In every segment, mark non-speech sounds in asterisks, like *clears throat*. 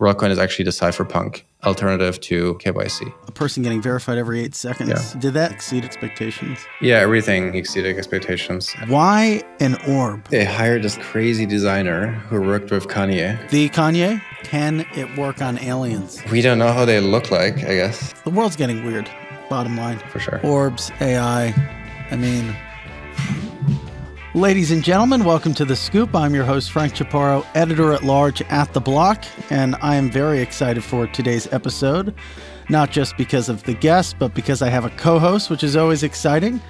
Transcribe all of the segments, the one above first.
WorldCoin is actually the cypherpunk alternative to KYC. A person getting verified every eight seconds. Yeah. Did that exceed expectations? Yeah, everything exceeded expectations. Why an orb? They hired this crazy designer who worked with Kanye. The Kanye? Can it work on aliens? We don't know how they look like, I guess, The world's getting weird, bottom line. for sure. Orbs, AI. I mean, ladies and gentlemen, welcome to The Scoop. I'm your host, Frank Chaparro, editor at large at The Block, and I am very excited for today's episode, not just because of the guest, but because I have a co host, which is always exciting.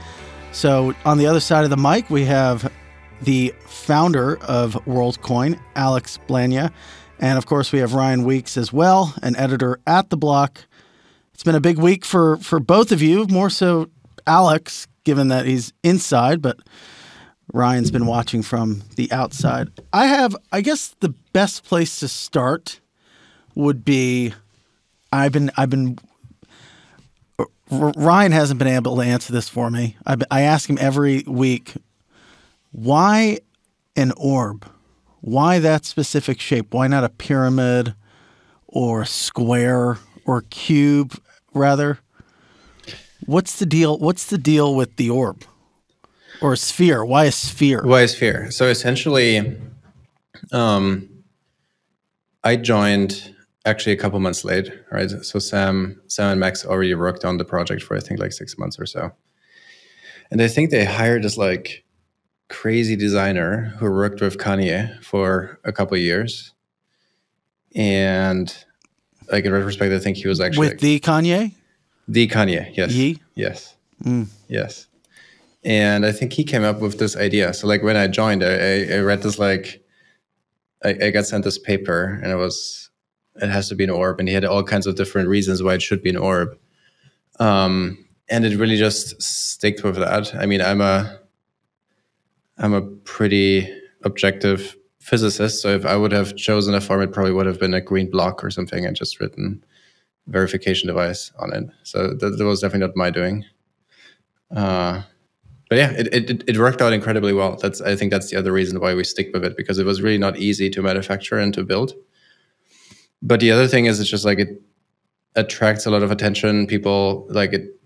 So, on the other side of the mic, we have the founder of WorldCoin, Alex Blania. And of course, we have Ryan Weeks as well, an editor at The Block. It's been a big week for for both of you, more so Alex, given that he's inside, but Ryan's been watching from the outside. I have, I guess, the best place to start would be, I've been, I've been. Ryan hasn't been able to answer this for me. I, I ask him every week, why an orb? Why that specific shape? Why not a pyramid or a square or cube rather? What's the deal? What's the deal with the orb or a sphere? Why a sphere? Why is fear? So essentially, um, I joined actually a couple months late, right? So Sam, Sam and Max already worked on the project for I think like six months or so, and I think they hired this like crazy designer who worked with Kanye for a couple years, and like in retrospect, I think he was actually With like, the Kanye? the Kanye. Yes. Ye? Yes. Mm. Yes. And I think he came up with this idea. So like when I joined, I, I, read this like I, I got sent this paper and it was it has to be an orb and he had all kinds of different reasons why it should be an orb. Um and it really just sticked with that. I mean I'm a I'm a pretty objective physicist. So if I would have chosen a form, it probably would have been a green block or something and just written verification device on it. So that, that was definitely not my doing. Uh, but yeah, it, it it worked out incredibly well. That's I think that's the other reason why we stick with it because it was really not easy to manufacture and to build. But the other thing is, it's just like it attracts a lot of attention. People like it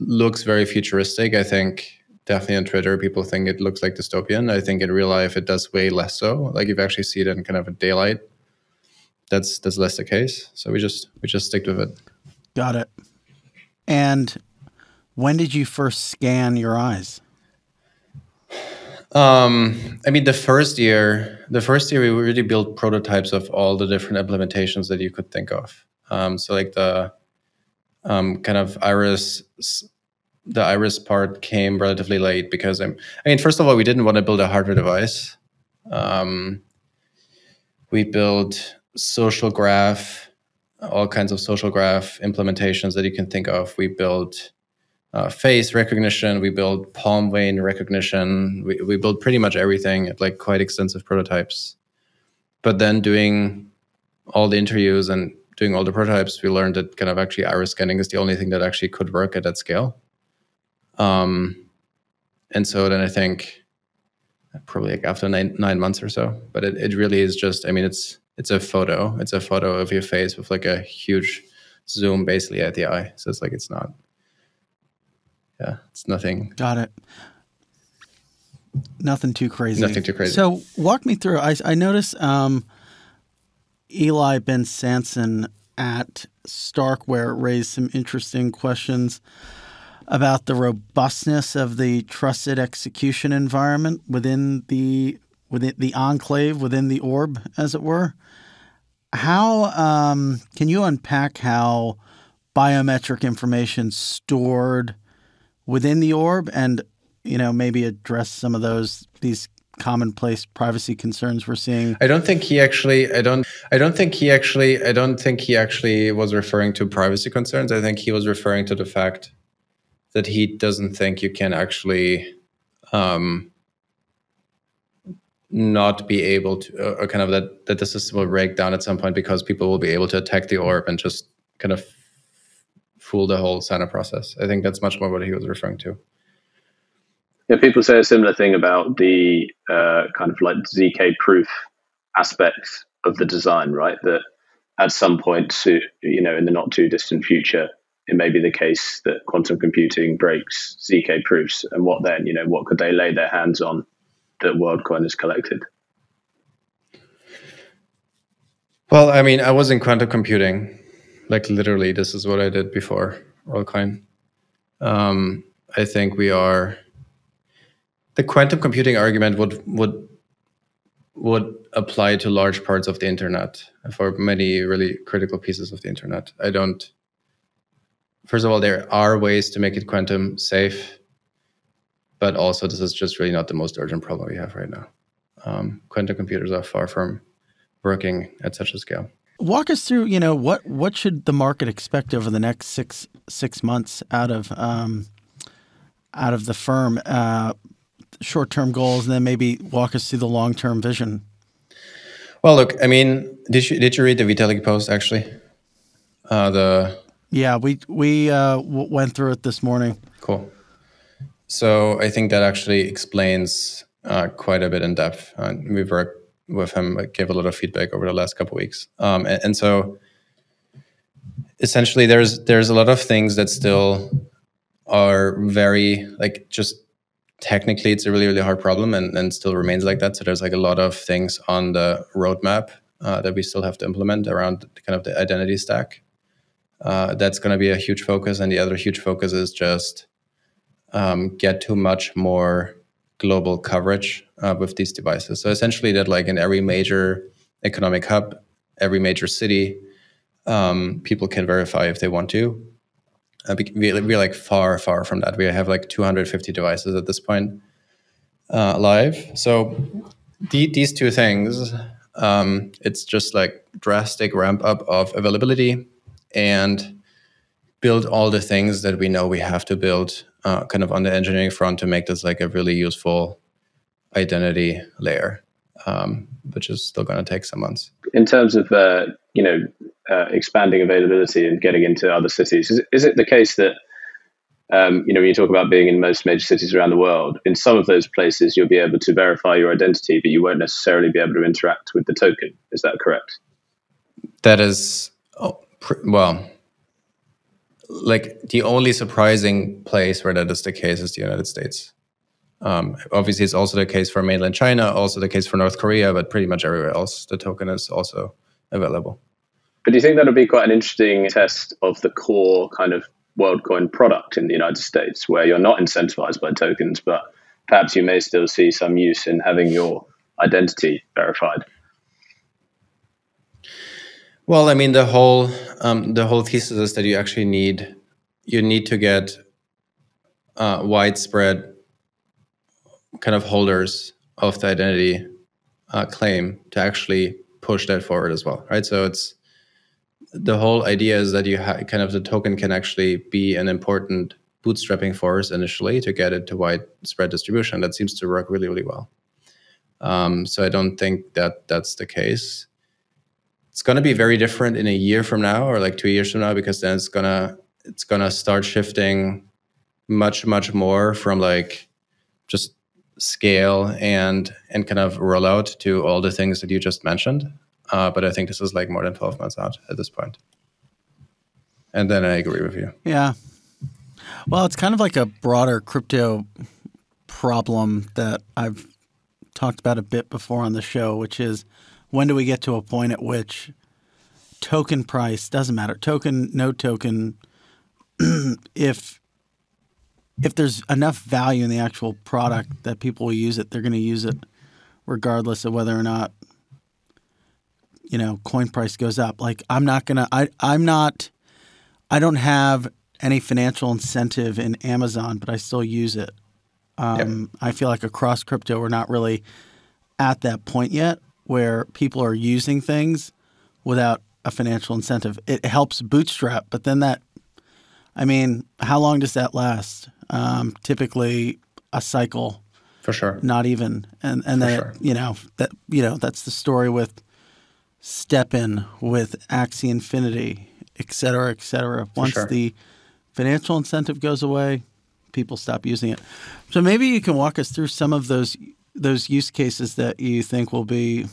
looks very futuristic. I think definitely on Twitter, people think it looks like dystopian. I think in real life, it does way less so. Like if you actually see it in kind of a daylight, that's that's less the case. So we just we just stick with it. Got it. And when did you first scan your eyes? Um, I mean, the first year, the first year we really built prototypes of all the different implementations that you could think of. Um, so like the um, kind of iris, the iris part came relatively late because I'm. I mean, first of all, we didn't want to build a hardware device. Um, we built social graph, all kinds of social graph implementations that you can think of. We built uh, face recognition. We build palm vein recognition. We, we build pretty much everything at like quite extensive prototypes. But then doing all the interviews and doing all the prototypes, we learned that kind of actually iris scanning is the only thing that actually could work at that scale. Um, and so then I think probably like after nine, nine months or so, but it, it really is just, I mean, it's, it's a photo. It's a photo of your face with like a huge zoom basically at the eye. So it's like, it's not, yeah, it's nothing. Got it. Nothing too crazy. Nothing too crazy. So walk me through. I, I noticed um, Eli Ben Sasson at Starkware raised some interesting questions about the robustness of the trusted execution environment within the within the enclave within the orb, as it were. How um, can you unpack how biometric information stored within the orb, and you know maybe address some of those these commonplace privacy concerns we're seeing? I don't think he actually. I don't. I don't think he actually. I don't think he actually was referring to privacy concerns. I think he was referring to the fact that he doesn't think you can actually um, not be able to, uh, or kind of that that the system will break down at some point because people will be able to attack the orb and just kind of fool the whole up process. I think that's much more what he was referring to. Yeah, people say a similar thing about the uh, kind of like ZK proof aspects of the design, right? That at some point, to, you know, in the not too distant future, it may be the case that quantum computing breaks zk proofs, and what then? You know, what could they lay their hands on that WorldCoin has collected? Well, I mean, I was in quantum computing, like literally, this is what I did before WorldCoin. Um, I think we are. The quantum computing argument would would would apply to large parts of the internet for many really critical pieces of the internet. I don't. First of all, there are ways to make it quantum safe, but also this is just really not the most urgent problem we have right now. Um, quantum computers are far from working at such a scale. Walk us through, you know, what what should the market expect over the next six six months out of um, out of the firm, uh, short term goals, and then maybe walk us through the long term vision. Well, look, I mean, did you did you read the Vitalik post actually? Uh, the yeah, we we uh, w- went through it this morning. Cool. So I think that actually explains uh, quite a bit in depth. Uh, we've worked with him, gave a lot of feedback over the last couple weeks, um, and, and so essentially, there's there's a lot of things that still are very like just technically it's a really really hard problem and, and still remains like that. So there's like a lot of things on the roadmap uh, that we still have to implement around kind of the identity stack. Uh, that's going to be a huge focus. And the other huge focus is just um, get to much more global coverage uh, with these devices so essentially that like in every major economic hub every major city um, people can verify if they want to uh, we, we're like far, far from that. We have like 250 devices at this point uh, live. So the, these two things, um, it's just like drastic ramp up of availability and build all the things that we know we have to build uh, kind of on the engineering front to make this like a really useful identity layer, um, which is still going to take some months. In terms of, uh, you know, uh, expanding availability and getting into other cities. Is, is it the case that um, you know when you talk about being in most major cities around the world, in some of those places you'll be able to verify your identity, but you won't necessarily be able to interact with the token? Is that correct? That is oh, well. Like the only surprising place where that is the case is the United States. Um, obviously, it's also the case for mainland China, also the case for North Korea, but pretty much everywhere else, the token is also available. But do you think that'll be quite an interesting test of the core kind of WorldCoin product in the United States, where you're not incentivized by tokens, but perhaps you may still see some use in having your identity verified? Well, I mean, the whole um, the whole thesis is that you actually need you need to get uh, widespread kind of holders of the identity uh, claim to actually push that forward as well, right? So it's the whole idea is that you ha- kind of the token can actually be an important bootstrapping force initially to get it to widespread distribution. That seems to work really, really well. Um, so I don't think that that's the case. It's going to be very different in a year from now or like two years from now because then it's gonna it's gonna start shifting much much more from like just scale and and kind of rollout to all the things that you just mentioned. Uh, but I think this is like more than 12 months out at this point. And then I agree with you. Yeah. Well, it's kind of like a broader crypto problem that I've talked about a bit before on the show, which is when do we get to a point at which token price doesn't matter, token, no token, *clears throat* if if there's enough value in the actual product that people will use it, they're going to use it regardless of whether or not you know coin price goes up. Like i'm not gonna i i'm not i don't have any financial incentive in amazon but i still use it. Um, yep. i feel like across crypto we're not really at that point yet where people are using things without a financial incentive it helps bootstrap but then that i mean how long does that last um, typically a cycle for sure not even and and then sure. you know that you know that's the story with STEPN with Axie Infinity, et cetera, et cetera. Once sure. the financial incentive goes away, people stop using it. So maybe you can walk us through some of those those use cases that you think will be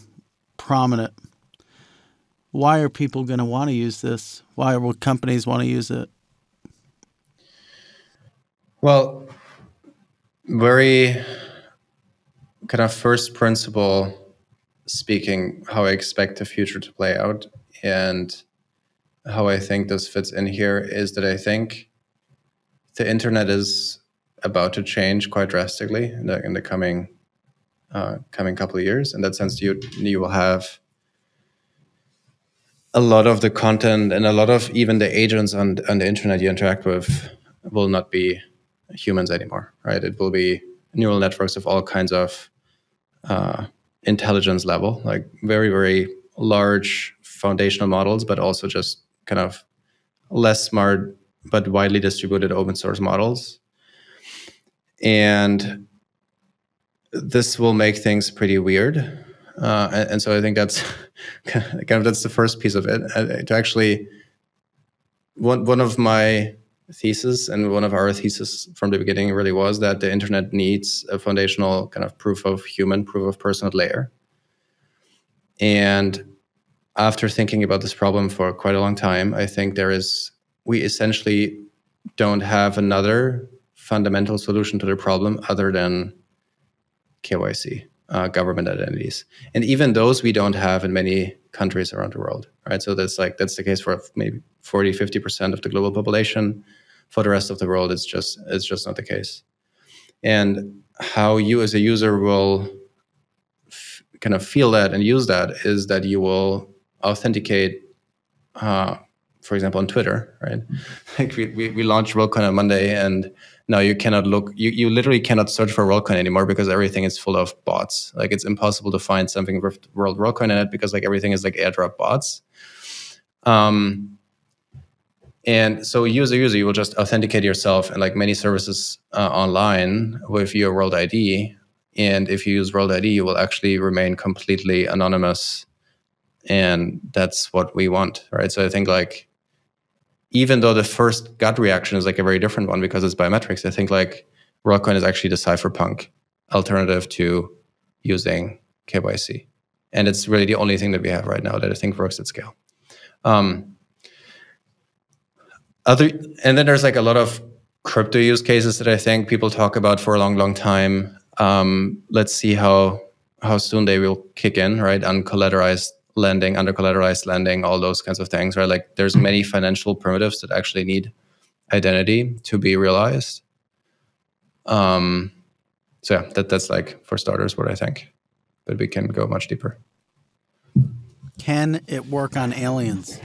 prominent why are people going to want to use this? Why will companies want to use it? Well, very kind of first principle speaking, how I expect the future to play out and how I think this fits in here is that I think the internet is about to change quite drastically in the, in the coming uh, coming couple of years. In that sense, you you will have a lot of the content and a lot of even the agents on on the internet you interact with will not be humans anymore, right? It will be neural networks of all kinds of uh, intelligence level, like very very large foundational models, but also just kind of less smart but widely distributed open source models. And this will make things pretty weird. Uh, and, and, so I think that's *laughs* kind of that's the first piece of it. Uh, to actually, one one of my thesis and one of our thesis from the beginning really was that the internet needs a foundational kind of proof of human, proof of personhood layer. And after thinking about this problem for quite a long time, I think there is we essentially don't have another fundamental solution to the problem other than KYC, uh, government identities, and even those we don't have in many countries around the world, right? So that's like that's the case for maybe 40, 50 percent of the global population. For the rest of the world, it's just it's just not the case. And how you as a user will f- kind of feel that and use that is that you will authenticate uh, for example, on Twitter, right? *laughs* Like we, we, we launched WorldCoin on Monday and now you cannot look, you, you literally cannot search for WorldCoin anymore because everything is full of bots. Like it's impossible to find something with World WorldCoin in it because like everything is like airdrop bots. Um, and so you as a user, you will just authenticate yourself and like many services uh, online with your World ID. And if you use World ID, you will actually remain completely anonymous. And that's what we want, right? So I think like even though the first gut reaction is like a very different one because it's biometrics, I think like WorldCoin is actually the cypherpunk alternative to using KYC. And it's really the only thing that we have right now that I think works at scale. Um, other, and then there's like a lot of crypto use cases that I think people talk about for a long, long time. Um, let's see how how soon they will kick in, right? Uncollateralized lending, under collateralized lending, all those kinds of things, right? Like there's many financial primitives that actually need identity to be realized. Um, so yeah, that that's like for starters what I think, but we can go much deeper. Can it work on aliens?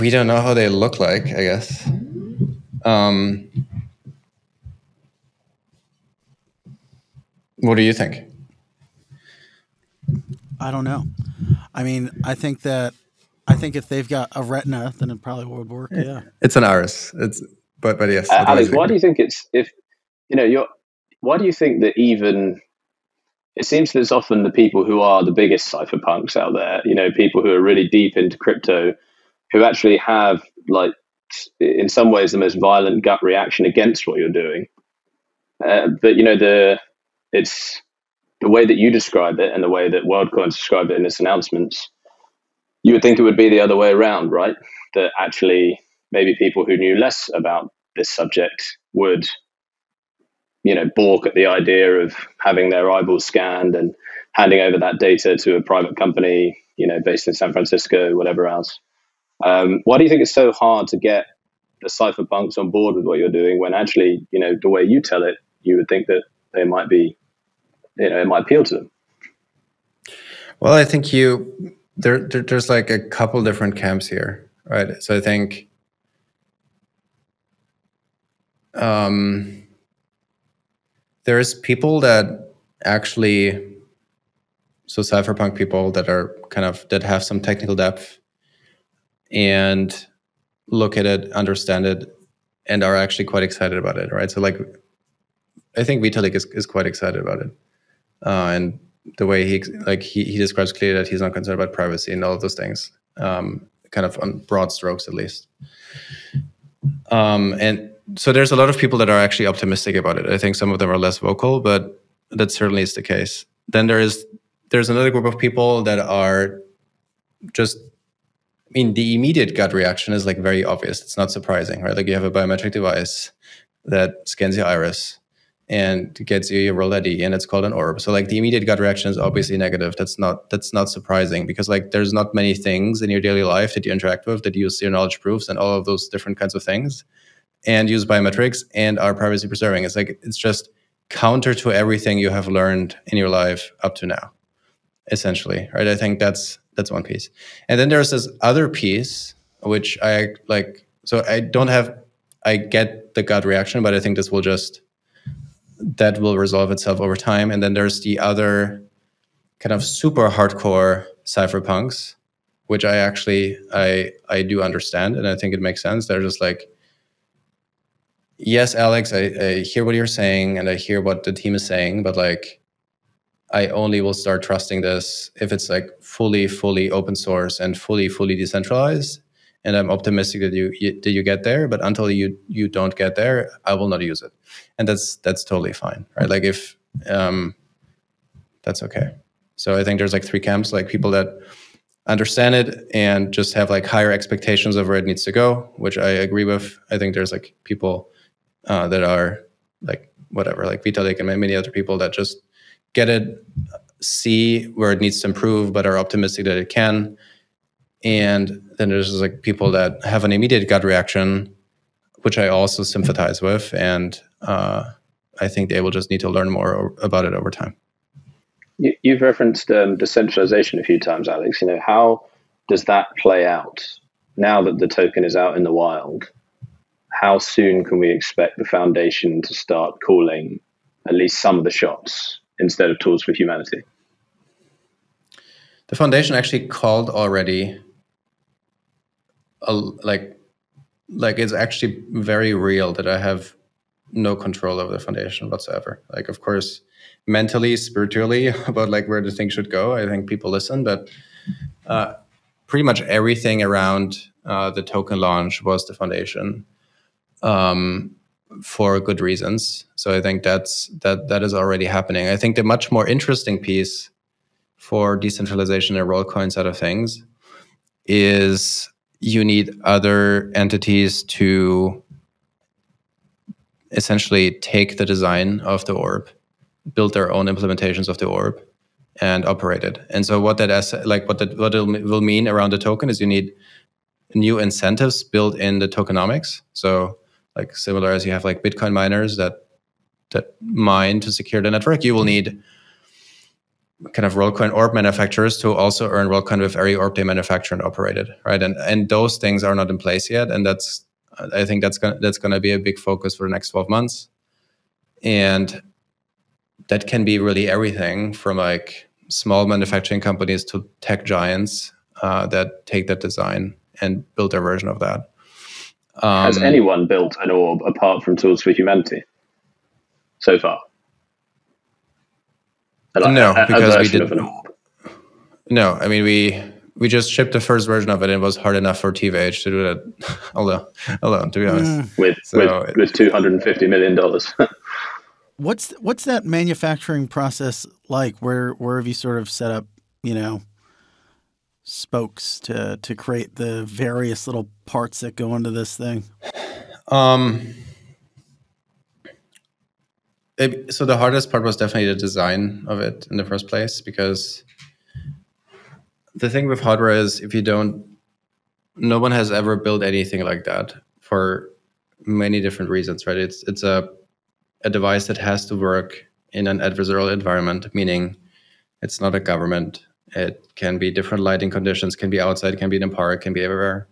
We don't know how they look like. I guess. Um, what do you think? I don't know. I mean, I think that I think if they've got a retina, then it probably would work. Yeah, it's an iris. It's but but yes. Uh, Alex, why do you think it's if you know you're? Why do you think that even it seems that it's often the people who are the biggest cypherpunks out there, you know, people who are really deep into crypto, who actually have like in some ways the most violent gut reaction against what you're doing. Uh, but you know the it's the way that you describe it and the way that WorldCoin described it in its announcements, you would think it would be the other way around, right? That actually maybe people who knew less about this subject would, you know, balk at the idea of having their eyeballs scanned and handing over that data to a private company, you know, based in San Francisco, whatever else. Um, why do you think it's so hard to get the cypherpunks on board with what you're doing when actually, you know, the way you tell it, you would think that they might be you know it might appeal to them. Well i think you there, there there's like a couple different camps here right? So i think um there's people that actually so cypherpunk people that are kind of that have some technical depth and look at it understand it and are actually quite excited about it right? So like i think vitalik is, is quite excited about it uh, and the way he like he, he describes clearly that he's not concerned about privacy and all of those things, um, kind of on broad strokes at least. Um, and so there's a lot of people that are actually optimistic about it. I think some of them are less vocal, but that certainly is the case. Then there is there's another group of people that are just I mean, the immediate gut reaction is like very obvious. It's not surprising, right? Like you have a biometric device that scans your iris and gets you your roll and it's called an orb. So like the immediate gut reaction is obviously negative. That's not that's not surprising because like there's not many things in your daily life that you interact with that use zero knowledge proofs and all of those different kinds of things and use biometrics and are privacy preserving. It's like it's just counter to everything you have learned in your life up to now, essentially. Right. I think that's that's one piece. And then there's this other piece which I like so I don't have I get the gut reaction, but I think this will just that will resolve itself over time. And then there's the other kind of super hardcore cypherpunks, which I actually I I do understand and I think it makes sense. They're just like yes, Alex, I, I hear what you're saying and I hear what the team is saying, but like I only will start trusting this if it's like fully, fully open source and fully, fully decentralized. And I'm optimistic that you, you that you get there. But until you you don't get there, I will not use it, and that's that's totally fine, right? Like if um, that's okay. So I think there's like three camps, like people that understand it and just have like higher expectations of where it needs to go, which I agree with. I think there's like people uh, that are like whatever, like Vitalik and many other people that just get it, see where it needs to improve, but are optimistic that it can. And then there's like people that have an immediate gut reaction, which I also sympathize with, and uh, I think they will just need to learn more about it over time. You, have referenced um, decentralization a few times, Alex. You know how does that play out now that the token is out in the wild? how soon can we expect the foundation to start calling at least some of the shots instead of tools for humanity? The foundation actually called already. A, like, like it's actually very real that I have no control over the foundation whatsoever. Like, of course, mentally, spiritually, *laughs* about like where the thing should go, I think people listen, but uh, pretty much everything around uh, the token launch was the foundation um, for good reasons. So I think that's that that is already happening. I think the much more interesting piece for decentralization and WorldCoin side of things is you need other entities to essentially take the design of the orb, build their own implementations of the orb, and operate it. And so what that like what that what it will mean around the token is you need new incentives built in the tokenomics. So like similar as you have like Bitcoin miners that that mine to secure the network, you will need kind of WorldCoin orb manufacturers to also earn WorldCoin with every orb they manufacture and operate it, right? And and those things are not in place yet, and that's I think that's gonna that's gonna be a big focus for the next twelve months, and that can be really everything from like small manufacturing companies to tech giants uh, that take that design and build their version of that. Um, Has anyone built an orb apart from Tools for Humanity so far? Like no, a, because a we did. No, I mean we we just shipped the first version of it, and it was hard enough for TFH to do that *laughs* alone. alone, to be honest, mm. with so with, with two hundred and fifty million dollars. *laughs* what's what's that manufacturing process like? Where where have you sort of set up? You know, spokes to to create the various little parts that go into this thing? Um, so the hardest part was definitely the design of it in the first place because the thing with hardware is if you don't, no one has ever built anything like that for many different reasons, right? It's it's a a device that has to work in an adversarial environment, meaning it's not a government it can be different lighting conditions, can be outside, can be in a park, can be everywhere.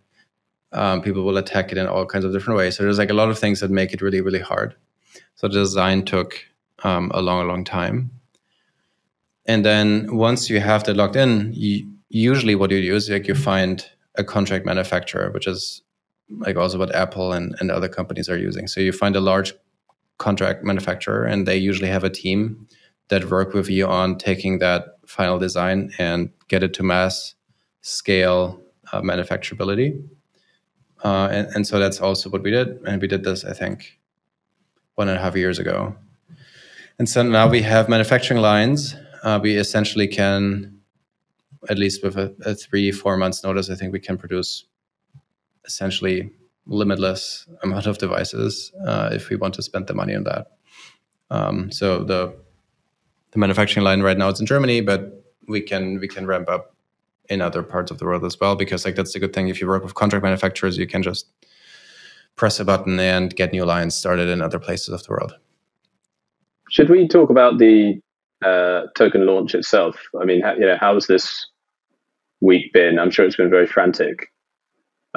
Um, people will attack it in all kinds of different ways. So there's like a lot of things that make it really, really hard. So the design took um, a long, long time. And then once you have that locked in, you, usually what you do is like you find a contract manufacturer, which is like also what Apple and, and other companies are using. So you find a large contract manufacturer, and they usually have a team that work with you on taking that final design and get it to mass scale uh, manufacturability. Uh, and, and so that's also what we did. And we did this, I think, one and a half years ago. And so now we have manufacturing lines. Uh, we essentially can at least with a, a three four months notice, I think we can produce essentially limitless amount of devices uh, if we want to spend the money on that. Um, so the the manufacturing line right now is in Germany, but we can we can ramp up in other parts of the world as well because like that's the good thing. If you work with contract manufacturers, you can just press a button and get new lines started in other places of the world. Should we talk about the uh, token launch itself? I mean, how, you know, how's this week been? I'm sure it's been very frantic.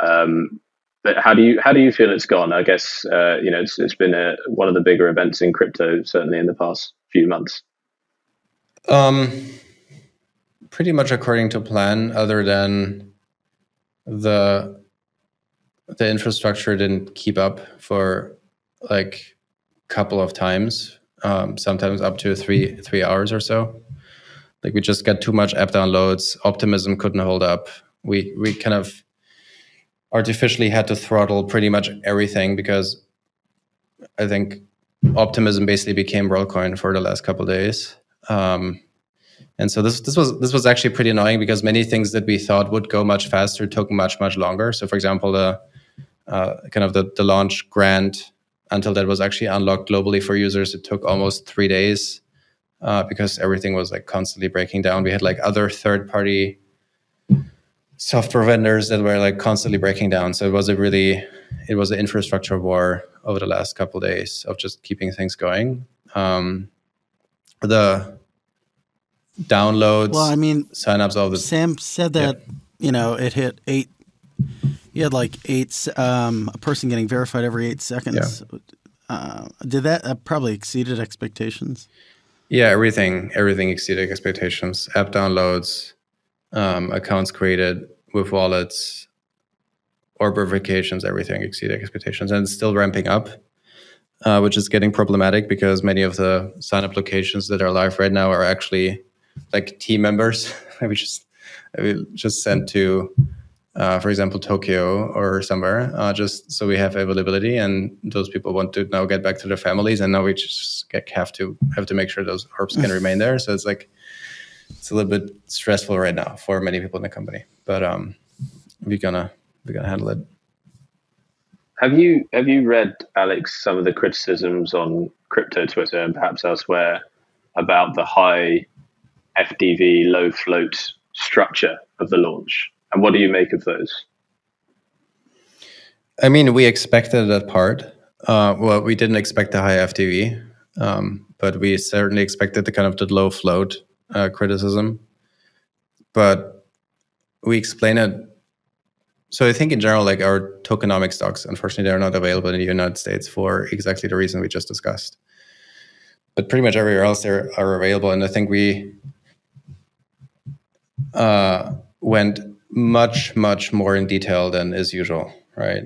Um, but how do you how do you feel it's gone? I guess uh, you know it's it's been a, one of the bigger events in crypto certainly in the past few months. Um, pretty much according to plan, other than the the infrastructure didn't keep up for like a couple of times, um, sometimes up to three three hours or so. Like we just got too much app downloads. Optimism couldn't hold up. We we kind of artificially had to throttle pretty much everything because I think optimism basically became WorldCoin for the last couple days. Um, and so this this was this was actually pretty annoying because many things that we thought would go much faster took much much longer. So for example, the uh, kind of the, the launch grant until that was actually unlocked globally for users, it took almost three days uh, because everything was like constantly breaking down. We had like other third party software vendors that were like constantly breaking down. So it was a really it was an infrastructure war over the last couple of days of just keeping things going. Um, the downloads. Well, I mean, signups, all the Sam said that yeah. you know it hit eight. You had like eight um, a person getting verified every eight seconds. Yeah. Uh, did that uh, probably exceeded expectations? Yeah, everything everything exceeded expectations. App downloads, um, accounts created with wallets, or verifications, everything exceeded expectations, and it's still ramping up uh, which is getting problematic because many of the sign up locations that are live right now are actually like team members. *laughs* we just we just sent to, uh, for example, Tokyo or somewhere, uh, just so we have availability, and those people want to now get back to their families, and now we just get, have to have to make sure those orbs can remain there. So it's like it's a little bit stressful right now for many people in the company, but um, we're gonna we're gonna handle it. Have you have you read Alex some of the criticisms on crypto Twitter and perhaps elsewhere about the high FDV low float structure of the launch? And what do you make of those? I mean, we expected that part. Uh, well, we didn't expect the high FDV, um, but we certainly expected the kind of the low float uh, criticism. But we explain it so I think in general, like our tokenomics docs, unfortunately, they're not available in the United States for exactly the reason we just discussed. But pretty much everywhere else they are available, and I think we uh, went much, much more in detail than is usual, right?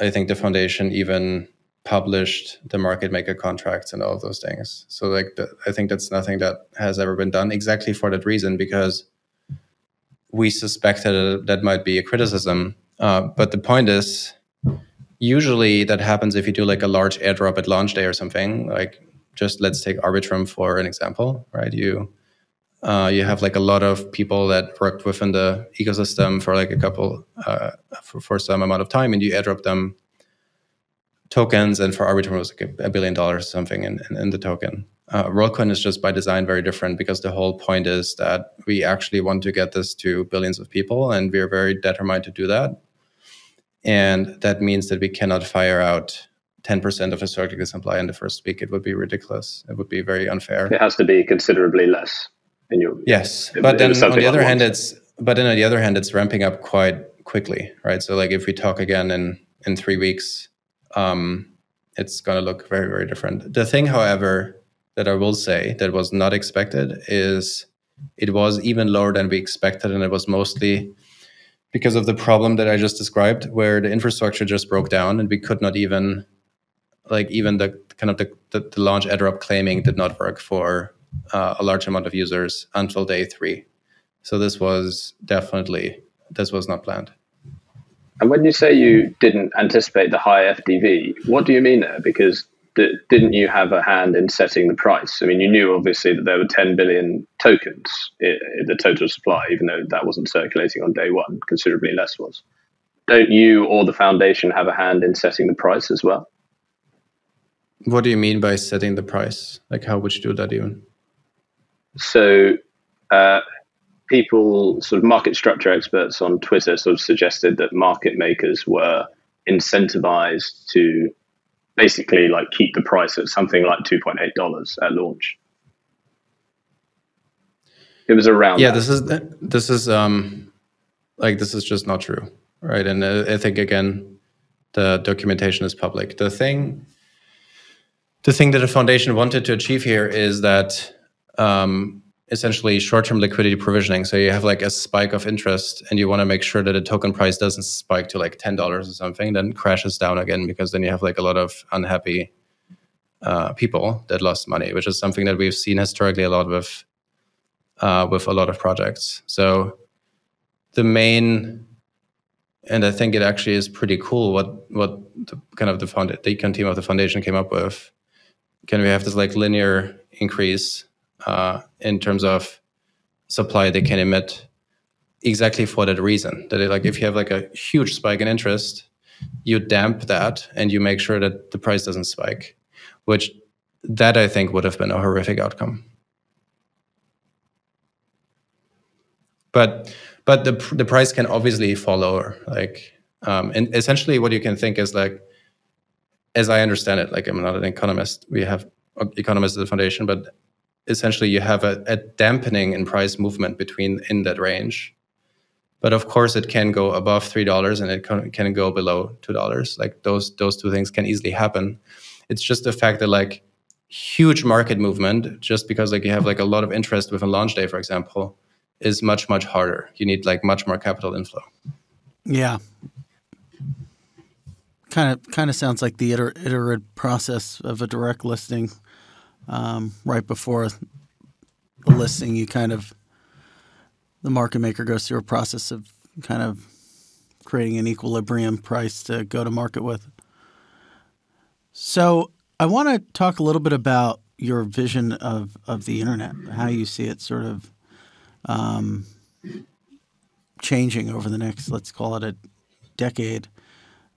I think the foundation even published the market maker contracts and all those things. So like the, I think that's nothing that has ever been done exactly for that reason because we suspected that might be a criticism uh, but the point is, usually that happens if you do like a large airdrop at launch day or something. Like, just let's take Arbitrum for an example, right? You uh, you have like a lot of people that worked within the ecosystem for like a couple uh, for, for some amount of time, and you airdrop them tokens. And for Arbitrum, it was like a, billion dollars or something in, in, in the token. Uh, WorldCoin is just by design very different because the whole point is that we actually want to get this to billions of people, and we're very determined to do that. And that means that we cannot fire out 10% of historical supply in the first week. It would be ridiculous. It would be very unfair. It has to be considerably less. In your yes, but then on the other hand, it's but then on the other hand, it's ramping up quite quickly, right? So like if we talk again in in three weeks, um, it's going to look very very different. The thing, however, that I will say that was not expected is it was even lower than we expected, and it was mostly because of the problem that I just described, where the infrastructure just broke down and we could not even, like, even the kind of the, the, the launch airdrop claiming did not work for uh, a large amount of users until day three. So this was definitely this was not planned. And when you say you didn't anticipate the high FDV, what do you mean there? Because didn't you have a hand in setting the price? I mean, you knew obviously that there were 10 billion tokens in, in the total supply, even though that wasn't circulating on day one, considerably less was. Don't you or the foundation have a hand in setting the price as well? What do you mean by setting the price? Like, how would you do that even? So, uh, people, sort of market structure experts on Twitter, sort of suggested that market makers were incentivized to basically like keep the price at something like two point eight dollars at launch. It was around. Yeah, that. this is this is um like this is just not true, right? And uh, I think again, the documentation is public. The thing, the thing that the foundation wanted to achieve here is that um, essentially short-term liquidity provisioning. So you have like a spike of interest, and you want to make sure that the token price doesn't spike to like ten dollars or something, then crashes down again because then you have like a lot of unhappy uh, people that lost money, which is something that we've seen historically a lot with uh, with a lot of projects. So the main and I think it actually is pretty cool what what the, kind of the found the econ team of the foundation came up with. Can we have this like linear increase uh, in terms of supply they can emit exactly for that reason. That it, like if you have like a huge spike in interest you damp that and you make sure that the price doesn't spike which that i think would have been a horrific outcome. But but the the price can obviously fall lower like um, and essentially what you can think is like as i understand it like i'm not an economist we have economists at the foundation but essentially you have a, a dampening in price movement between in that range. But of course it can go above three dollars and it can, can go below two dollars. Like those those two things can easily happen. It's just the fact that like huge market movement just because like you have like a lot of interest with a launch day for example is much much harder. You need like much more capital inflow. Yeah. Kind of kind of sounds like the iter- iterative process of a direct listing um, right before the listing, you kind of the market maker goes through a process of kind of creating an equilibrium price to go to market with. So I want to talk a little bit about your vision of, of the internet, how you see it sort of um, changing over the next, let's call it a decade.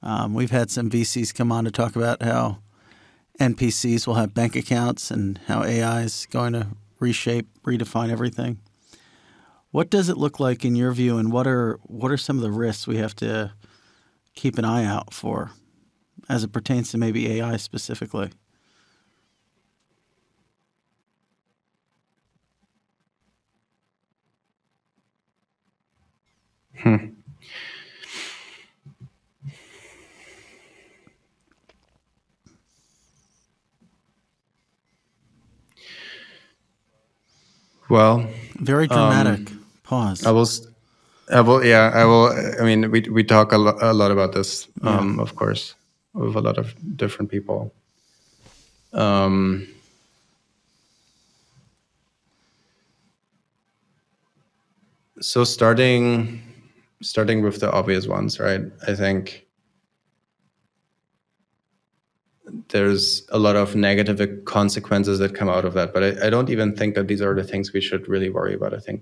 Um, we've had some VCs come on to talk about how NPCs will have bank accounts and how AI is going to reshape, redefine everything. What does it look like in your view, and what are what are some of the risks we have to keep an eye out for, as it pertains to maybe AI specifically? Hmm. Well, very dramatic. Um, Pause. I will. I will. Yeah, I will. I mean, we we talk a, lo- a lot about this, um, yeah. of course, with a lot of different people. Um, so starting starting with the obvious ones, right? I think there's a lot of negative consequences that come out of that. But I, I, don't even think that these are the things we should really worry about. I think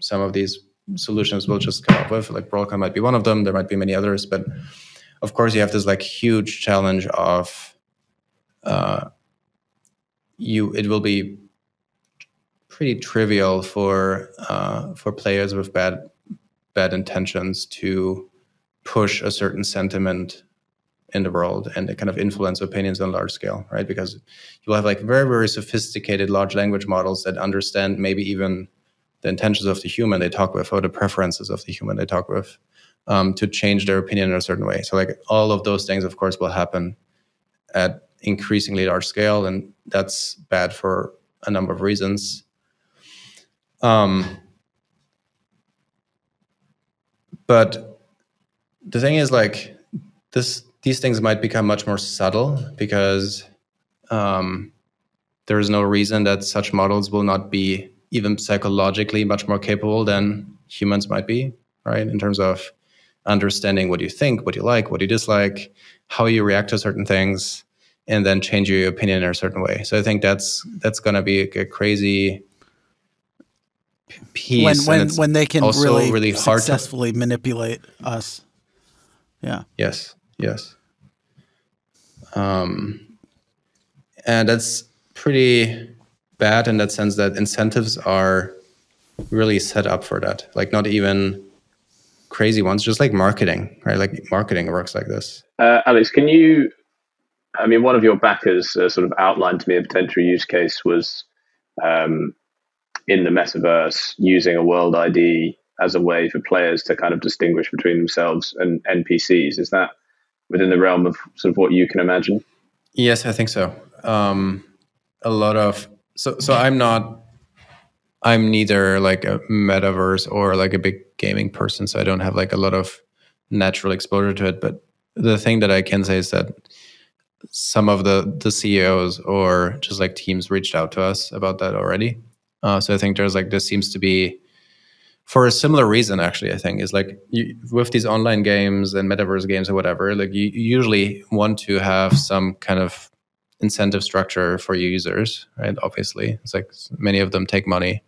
some of these solutions will just come up with, like WorldCoin might be one of them. There might be many others, but of course you have this like huge challenge of uh, you. It will be pretty trivial for uh, for players with bad bad intentions to push a certain sentiment in the world and kind of influence opinions on a large scale, right? Because you'll have like very, very sophisticated large language models that understand maybe even the intentions of the human they talk with or the preferences of the human they talk with um, to change their opinion in a certain way. So like all of those things, of course, will happen at increasingly large scale, and that's bad for a number of reasons. Um, but the thing is like this these things might become much more subtle because um, there is no reason that such models will not be even psychologically much more capable than humans might be, right? In terms of understanding what you think, what you like, what you dislike, how you react to certain things, and then change your opinion in a certain way. So I think that's that's going to be a, crazy piece. when when when they can also really, really hard to- successfully manipulate us. Yeah. Yes, yes. Um, and that's pretty bad in that sense that incentives are really set up for that. Like not even crazy ones, just like marketing, right? Like marketing works like this. Uh, Alex, can you? I mean, one of your backers uh, sort of outlined to me a potential use case was um, in the metaverse using a world ID as a way for players to kind of distinguish between themselves and NPCs. Is that within the realm of sort of what you can imagine? Yes, I think so. Um, a lot of so so I'm not I'm neither like a metaverse or like a big gaming person, so I don't have like a lot of natural exposure to it. But the thing that I can say is that some of the the CEOs or just like teams reached out to us about that already. Uh, so I think there's like this seems to be for a similar reason actually i think is like you, with these online games and metaverse games or whatever like you, usually want to have some kind of incentive structure for your users right obviously it's like many of them take money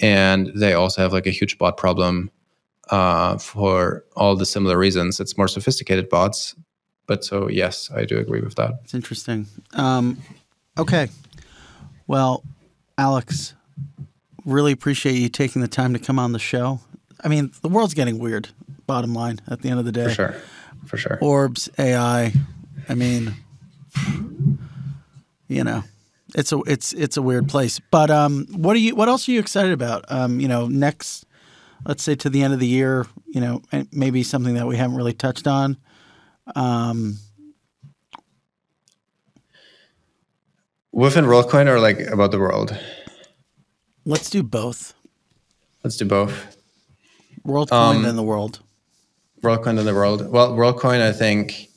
and they also have like a huge bot problem uh, for all the similar reasons it's more sophisticated bots but so yes i do agree with that It's interesting. Um, okay. Well, Alex, really appreciate you taking the time to come on the show. I mean, the world's getting weird, bottom line, at the end of the day. for sure for sure Orbs, AI. I mean, you know, it's a it's it's a weird place. But um, what are you? What else are you excited about? Um, you know, next, let's say to the end of the year. You know, maybe something that we haven't really touched on. Um, within worldcoin or like about the world let's do both. let's do both WorldCoin Um, and the world. WorldCoin in the world. Well, WorldCoin, I think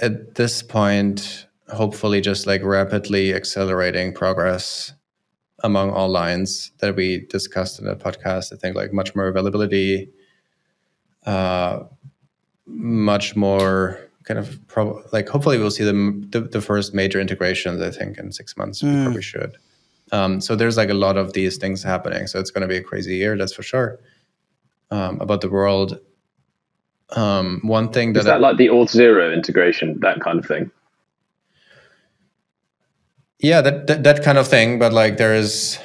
at this point, hopefully just like rapidly accelerating progress among all lines that we discussed in the podcast. I think like much more availability, uh, much more kind of prob- like hopefully we'll see the, the the first major integrations. I think in six months we probably should. Um, so there's like a lot of these things happening. So it's going to be a crazy year, that's for sure. Um, about the world, um, one thing that, Is that like the Auth Zero integration, that kind of thing? yeah, that, that that kind of thing. But like there is,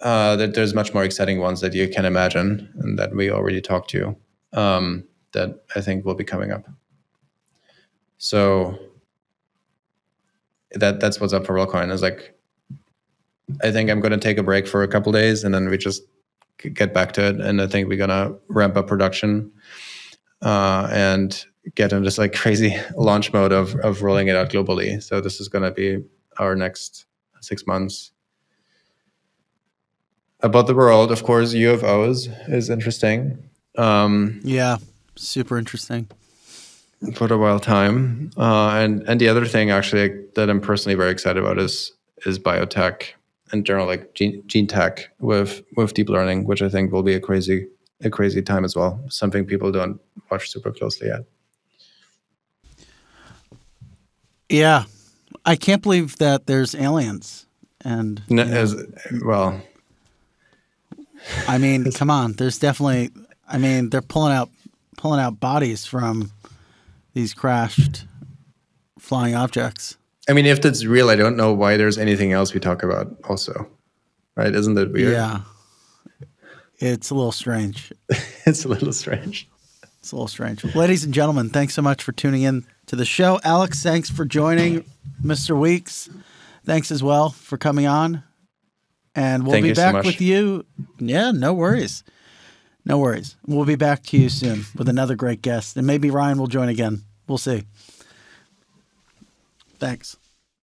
uh, that there's much more exciting ones that you can imagine and that we already talked to. Um, that I think will be coming up. So that that's what's up for WorldCoin is like I think I'm going to take a break for a couple days and then we just get back to it. And I think we're going to ramp up production uh, and get into this like *laughs* crazy launch mode of, of rolling it out globally. So this is going to be our next six months. About the world, of course, UFOs is interesting um, Yeah, super interesting. For a while time. Uh, and and the other thing actually that I'm personally very excited about is is biotech in general, like gene, gene tech with with deep learning, which I think will be a crazy a crazy time as well. Something people don't watch super closely yet. Yeah, I can't believe that there's aliens. And No, as well, I mean, come on, there's definitely. I mean, they're pulling out pulling out bodies from these crashed flying objects. I mean, if that's real, I don't know why there's anything else we talk about. Also, right? Isn't that weird? Yeah, it's a little strange. *laughs* it's a little strange. It's a little strange. Ladies and gentlemen, thanks so much for tuning in to the show. Alex, thanks for joining. Mr. Weeks, thanks as well for coming on. And we'll Thank be you so back with you. Yeah, no worries. No worries. We'll be back to you soon with another great guest. And maybe Ryan will join again. We'll see. Thanks.